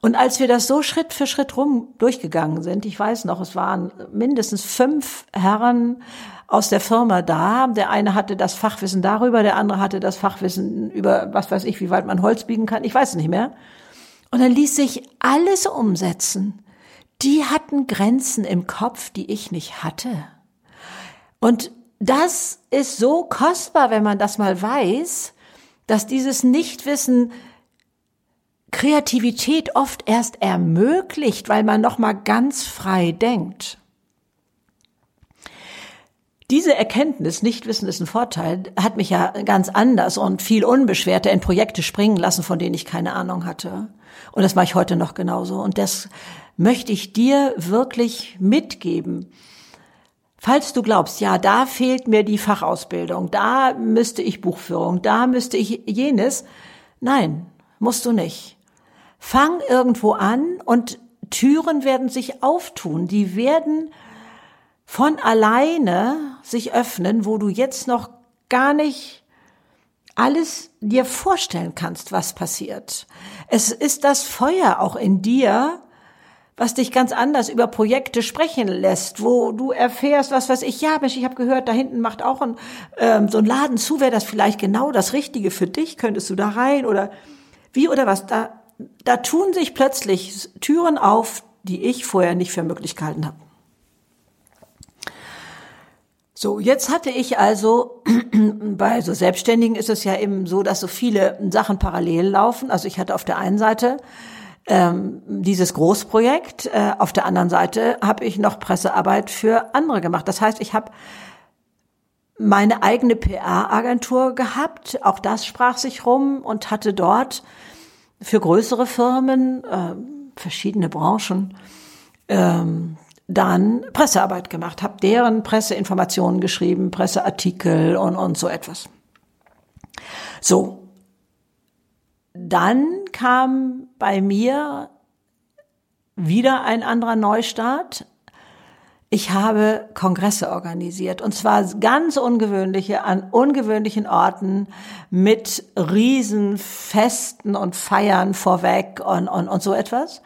Und als wir das so Schritt für Schritt rum durchgegangen sind, ich weiß noch, es waren mindestens fünf Herren aus der Firma da. Der eine hatte das Fachwissen darüber, der andere hatte das Fachwissen über, was weiß ich, wie weit man Holz biegen kann. Ich weiß nicht mehr. Und dann ließ sich alles umsetzen. Die hatten Grenzen im Kopf, die ich nicht hatte. Und das ist so kostbar, wenn man das mal weiß, dass dieses Nichtwissen Kreativität oft erst ermöglicht, weil man noch mal ganz frei denkt. Diese Erkenntnis, Nichtwissen ist ein Vorteil, hat mich ja ganz anders und viel unbeschwerter in Projekte springen lassen, von denen ich keine Ahnung hatte. Und das mache ich heute noch genauso. Und das möchte ich dir wirklich mitgeben. Falls du glaubst, ja, da fehlt mir die Fachausbildung, da müsste ich Buchführung, da müsste ich jenes. Nein, musst du nicht. Fang irgendwo an und Türen werden sich auftun. Die werden von alleine sich öffnen, wo du jetzt noch gar nicht alles dir vorstellen kannst, was passiert. Es ist das Feuer auch in dir, was dich ganz anders über Projekte sprechen lässt, wo du erfährst, was weiß ich, ja, Mensch, ich habe gehört, da hinten macht auch ein, ähm, so ein Laden zu, wäre das vielleicht genau das Richtige für dich, könntest du da rein oder wie oder was, da, da tun sich plötzlich Türen auf, die ich vorher nicht für möglich gehalten habe. So, jetzt hatte ich also, bei so Selbstständigen ist es ja eben so, dass so viele Sachen parallel laufen. Also ich hatte auf der einen Seite ähm, dieses Großprojekt. Äh, auf der anderen Seite habe ich noch Pressearbeit für andere gemacht. Das heißt, ich habe meine eigene PR-Agentur gehabt. Auch das sprach sich rum und hatte dort für größere Firmen, äh, verschiedene Branchen, ähm, dann Pressearbeit gemacht, habe deren Presseinformationen geschrieben, Presseartikel und, und so etwas. So, dann kam bei mir wieder ein anderer Neustart. Ich habe Kongresse organisiert und zwar ganz ungewöhnliche an ungewöhnlichen Orten mit Riesenfesten und Feiern vorweg und, und, und so etwas.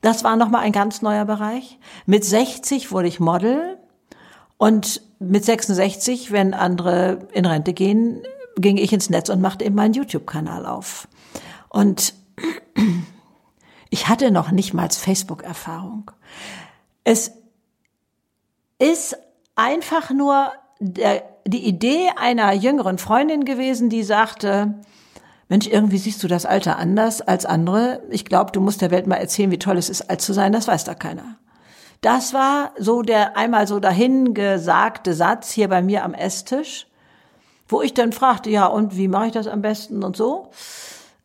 Das war nochmal ein ganz neuer Bereich. Mit 60 wurde ich Model und mit 66, wenn andere in Rente gehen, ging ich ins Netz und machte eben meinen YouTube-Kanal auf. Und ich hatte noch nicht mal Facebook-Erfahrung. Es ist einfach nur der, die Idee einer jüngeren Freundin gewesen, die sagte, Mensch, irgendwie siehst du das Alter anders als andere. Ich glaube, du musst der Welt mal erzählen, wie toll es ist, alt zu sein. Das weiß da keiner. Das war so der einmal so dahin gesagte Satz hier bei mir am Esstisch, wo ich dann fragte, ja, und wie mache ich das am besten und so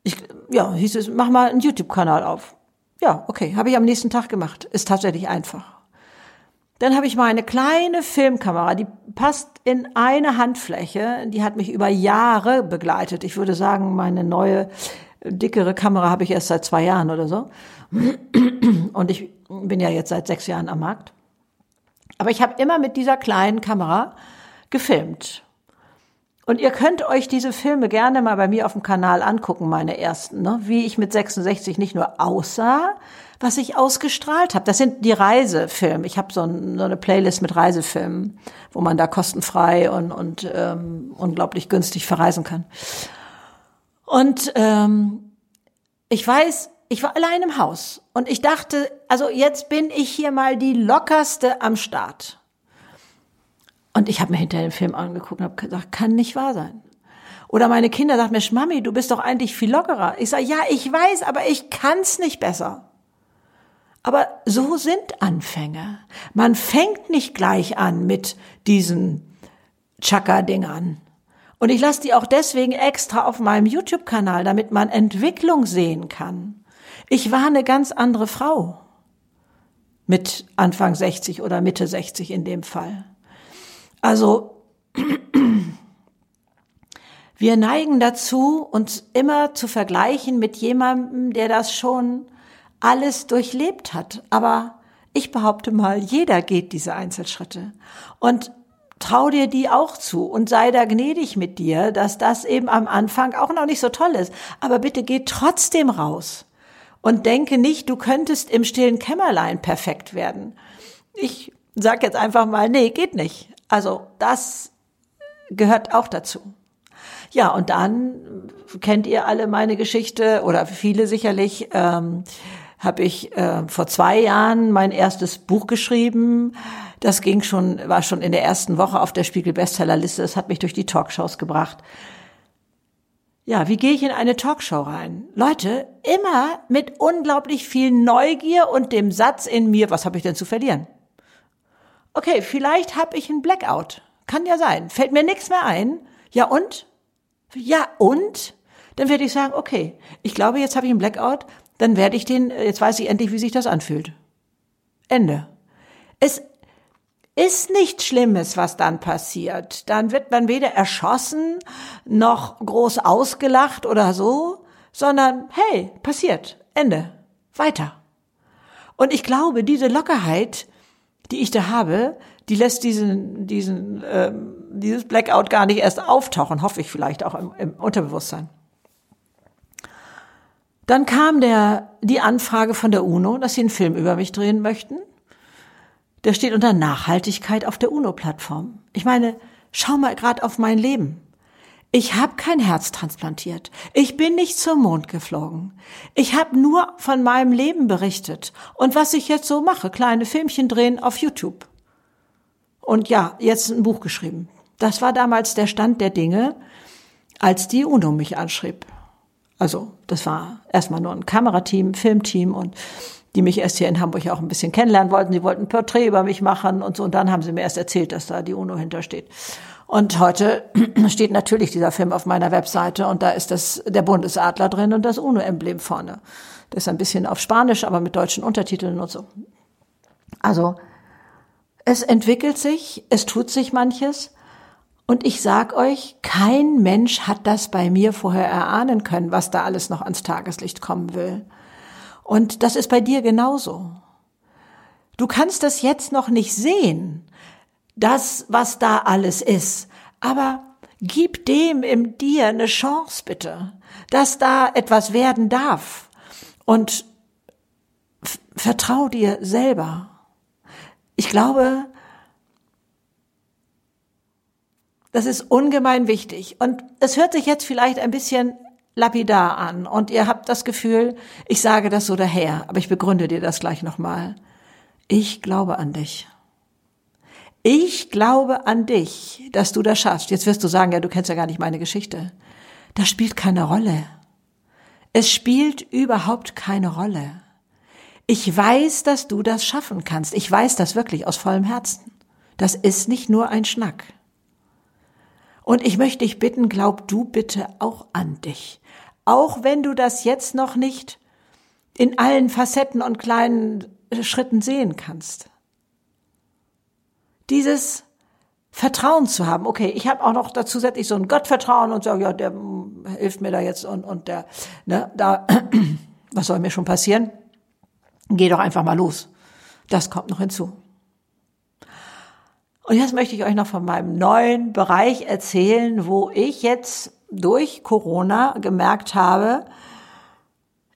ich, ja, hieß es, mach mal einen YouTube-Kanal auf. Ja, okay, habe ich am nächsten Tag gemacht. Ist tatsächlich einfach. Dann habe ich mal eine kleine Filmkamera, die passt in eine Handfläche. Die hat mich über Jahre begleitet. Ich würde sagen, meine neue, dickere Kamera habe ich erst seit zwei Jahren oder so. Und ich bin ja jetzt seit sechs Jahren am Markt. Aber ich habe immer mit dieser kleinen Kamera gefilmt. Und ihr könnt euch diese Filme gerne mal bei mir auf dem Kanal angucken, meine ersten, ne? wie ich mit 66 nicht nur aussah, was ich ausgestrahlt habe. Das sind die Reisefilme. Ich habe so, ein, so, eine Playlist mit Reisefilmen, wo man da kostenfrei und, und ähm, unglaublich günstig verreisen kann. Und ähm, ich weiß, ich war allein im Haus und ich dachte, also jetzt bin ich hier mal die lockerste am Start. Und ich habe mir hinterher den Film angeguckt und habe gesagt, kann nicht wahr sein. Oder meine Kinder sagen mir, Mami, du bist doch eigentlich viel lockerer. Ich sage, ja, ich weiß, aber ich kann's nicht besser. Aber so sind Anfänge. Man fängt nicht gleich an mit diesen Chaka-Dingern. Und ich lasse die auch deswegen extra auf meinem YouTube-Kanal, damit man Entwicklung sehen kann. Ich war eine ganz andere Frau. Mit Anfang 60 oder Mitte 60 in dem Fall. Also wir neigen dazu, uns immer zu vergleichen mit jemandem, der das schon alles durchlebt hat. Aber ich behaupte mal, jeder geht diese Einzelschritte. Und trau dir die auch zu und sei da gnädig mit dir, dass das eben am Anfang auch noch nicht so toll ist. Aber bitte geh trotzdem raus und denke nicht, du könntest im stillen Kämmerlein perfekt werden. Ich sag jetzt einfach mal, nee, geht nicht. Also das gehört auch dazu. Ja, und dann kennt ihr alle meine Geschichte oder viele sicherlich. Ähm, habe ich äh, vor zwei Jahren mein erstes Buch geschrieben. Das ging schon, war schon in der ersten Woche auf der Spiegel Bestsellerliste. Das hat mich durch die Talkshows gebracht. Ja, wie gehe ich in eine Talkshow rein? Leute, immer mit unglaublich viel Neugier und dem Satz in mir, was habe ich denn zu verlieren? okay, vielleicht habe ich einen Blackout. Kann ja sein. Fällt mir nichts mehr ein. Ja und? Ja und? Dann werde ich sagen, okay, ich glaube, jetzt habe ich einen Blackout, dann werde ich den, jetzt weiß ich endlich, wie sich das anfühlt. Ende. Es, ist nichts Schlimmes, was dann passiert. Dann wird man weder erschossen noch groß ausgelacht oder so, sondern hey, passiert, Ende, weiter. Und ich glaube, diese Lockerheit, die ich da habe, die lässt diesen, diesen, ähm, dieses Blackout gar nicht erst auftauchen, hoffe ich vielleicht auch im, im Unterbewusstsein. Dann kam der, die Anfrage von der UNO, dass sie einen Film über mich drehen möchten. Der steht unter Nachhaltigkeit auf der UNO-Plattform. Ich meine, schau mal gerade auf mein Leben. Ich habe kein Herz transplantiert. Ich bin nicht zum Mond geflogen. Ich habe nur von meinem Leben berichtet und was ich jetzt so mache, kleine Filmchen drehen auf YouTube. Und ja, jetzt ein Buch geschrieben. Das war damals der Stand der Dinge, als die UNO mich anschrieb. Also, das war erstmal nur ein Kamerateam, Filmteam und die mich erst hier in Hamburg auch ein bisschen kennenlernen wollten. Sie wollten ein Porträt über mich machen und so. Und dann haben sie mir erst erzählt, dass da die UNO hintersteht. Und heute steht natürlich dieser Film auf meiner Webseite und da ist das, der Bundesadler drin und das UNO-Emblem vorne. Das ist ein bisschen auf Spanisch, aber mit deutschen Untertiteln und so. Also, es entwickelt sich, es tut sich manches. Und ich sag euch, kein Mensch hat das bei mir vorher erahnen können, was da alles noch ans Tageslicht kommen will. Und das ist bei dir genauso. Du kannst das jetzt noch nicht sehen, das, was da alles ist, aber gib dem in dir eine Chance bitte, dass da etwas werden darf. Und vertrau dir selber. Ich glaube, das ist ungemein wichtig. Und es hört sich jetzt vielleicht ein bisschen lapidar an und ihr habt das Gefühl, ich sage das so daher, aber ich begründe dir das gleich nochmal. Ich glaube an dich. Ich glaube an dich, dass du das schaffst. Jetzt wirst du sagen, ja, du kennst ja gar nicht meine Geschichte. Das spielt keine Rolle. Es spielt überhaupt keine Rolle. Ich weiß, dass du das schaffen kannst. Ich weiß das wirklich aus vollem Herzen. Das ist nicht nur ein Schnack. Und ich möchte dich bitten, glaub du bitte auch an dich. Auch wenn du das jetzt noch nicht in allen Facetten und kleinen Schritten sehen kannst. Dieses Vertrauen zu haben. Okay, ich habe auch noch dazu ich so ein Gottvertrauen und sage, ja, der hilft mir da jetzt und, und der, ne, da, was soll mir schon passieren? Geh doch einfach mal los. Das kommt noch hinzu. Und jetzt möchte ich euch noch von meinem neuen Bereich erzählen, wo ich jetzt durch Corona gemerkt habe,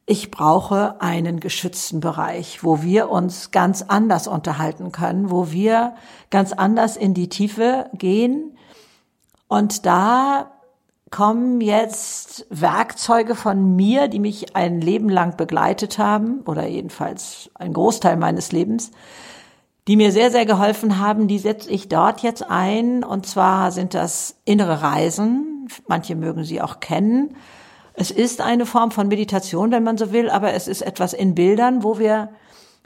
ich brauche einen geschützten Bereich, wo wir uns ganz anders unterhalten können, wo wir ganz anders in die Tiefe gehen. Und da kommen jetzt Werkzeuge von mir, die mich ein Leben lang begleitet haben, oder jedenfalls ein Großteil meines Lebens, die mir sehr, sehr geholfen haben, die setze ich dort jetzt ein. Und zwar sind das innere Reisen. Manche mögen sie auch kennen. Es ist eine Form von Meditation, wenn man so will, aber es ist etwas in Bildern, wo wir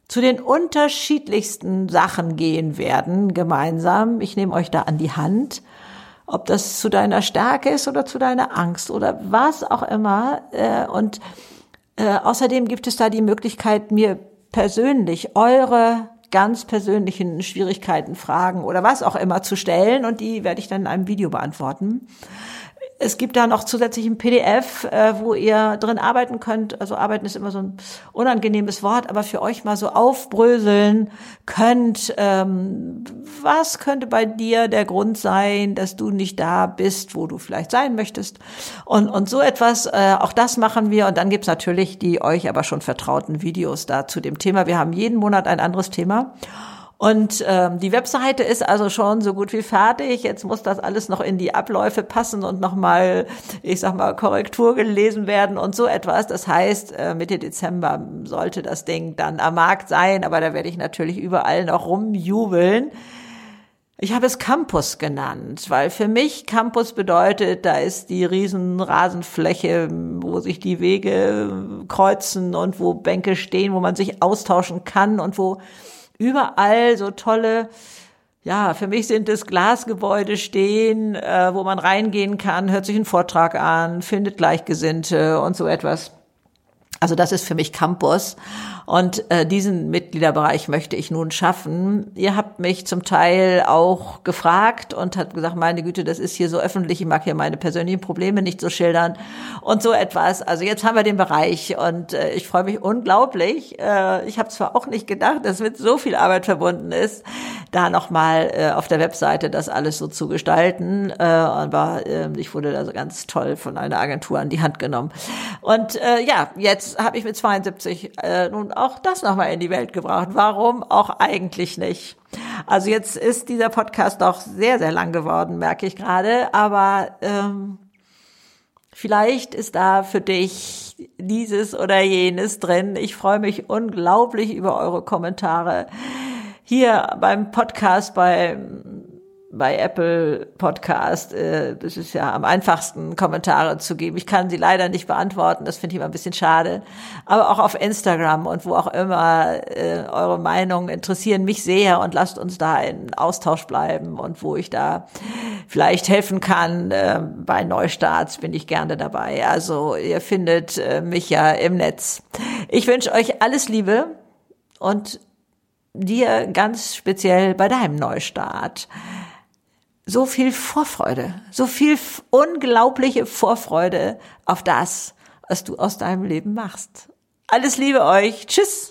zu den unterschiedlichsten Sachen gehen werden, gemeinsam. Ich nehme euch da an die Hand, ob das zu deiner Stärke ist oder zu deiner Angst oder was auch immer. Äh, und äh, außerdem gibt es da die Möglichkeit, mir persönlich eure ganz persönlichen Schwierigkeiten, Fragen oder was auch immer zu stellen und die werde ich dann in einem Video beantworten. Es gibt da noch zusätzlich ein PDF, äh, wo ihr drin arbeiten könnt. Also arbeiten ist immer so ein unangenehmes Wort, aber für euch mal so aufbröseln könnt, ähm, was könnte bei dir der Grund sein, dass du nicht da bist, wo du vielleicht sein möchtest. Und, und so etwas, äh, auch das machen wir. Und dann gibt's natürlich die euch aber schon vertrauten Videos da zu dem Thema. Wir haben jeden Monat ein anderes Thema. Und ähm, die Webseite ist also schon so gut wie fertig. Jetzt muss das alles noch in die Abläufe passen und nochmal, ich sag mal, Korrektur gelesen werden und so etwas. Das heißt, äh, Mitte Dezember sollte das Ding dann am Markt sein, aber da werde ich natürlich überall noch rumjubeln. Ich habe es Campus genannt, weil für mich Campus bedeutet, da ist die riesen Rasenfläche, wo sich die Wege kreuzen und wo Bänke stehen, wo man sich austauschen kann und wo überall so tolle, ja, für mich sind es Glasgebäude stehen, äh, wo man reingehen kann, hört sich einen Vortrag an, findet Gleichgesinnte und so etwas. Also das ist für mich Campus und äh, diesen Mitgliederbereich möchte ich nun schaffen. Ihr habt mich zum Teil auch gefragt und habt gesagt, meine Güte, das ist hier so öffentlich, ich mag hier meine persönlichen Probleme nicht so schildern und so etwas. Also jetzt haben wir den Bereich und äh, ich freue mich unglaublich. Äh, ich habe zwar auch nicht gedacht, dass mit so viel Arbeit verbunden ist, da nochmal äh, auf der Webseite das alles so zu gestalten, äh, aber äh, ich wurde da so ganz toll von einer Agentur an die Hand genommen. Und äh, ja, jetzt habe ich mit 72 äh, nun auch das nochmal in die Welt gebracht. Warum auch eigentlich nicht? Also jetzt ist dieser Podcast doch sehr, sehr lang geworden, merke ich gerade. Aber ähm, vielleicht ist da für dich dieses oder jenes drin. Ich freue mich unglaublich über eure Kommentare hier beim Podcast, beim bei Apple Podcast, äh, ist ja am einfachsten, Kommentare zu geben. Ich kann sie leider nicht beantworten, das finde ich immer ein bisschen schade. Aber auch auf Instagram und wo auch immer äh, eure Meinungen interessieren mich sehr und lasst uns da in Austausch bleiben und wo ich da vielleicht helfen kann äh, bei Neustarts bin ich gerne dabei. Also ihr findet äh, mich ja im Netz. Ich wünsche euch alles Liebe und dir ganz speziell bei deinem Neustart so viel Vorfreude, so viel unglaubliche Vorfreude auf das, was du aus deinem Leben machst. Alles Liebe euch. Tschüss.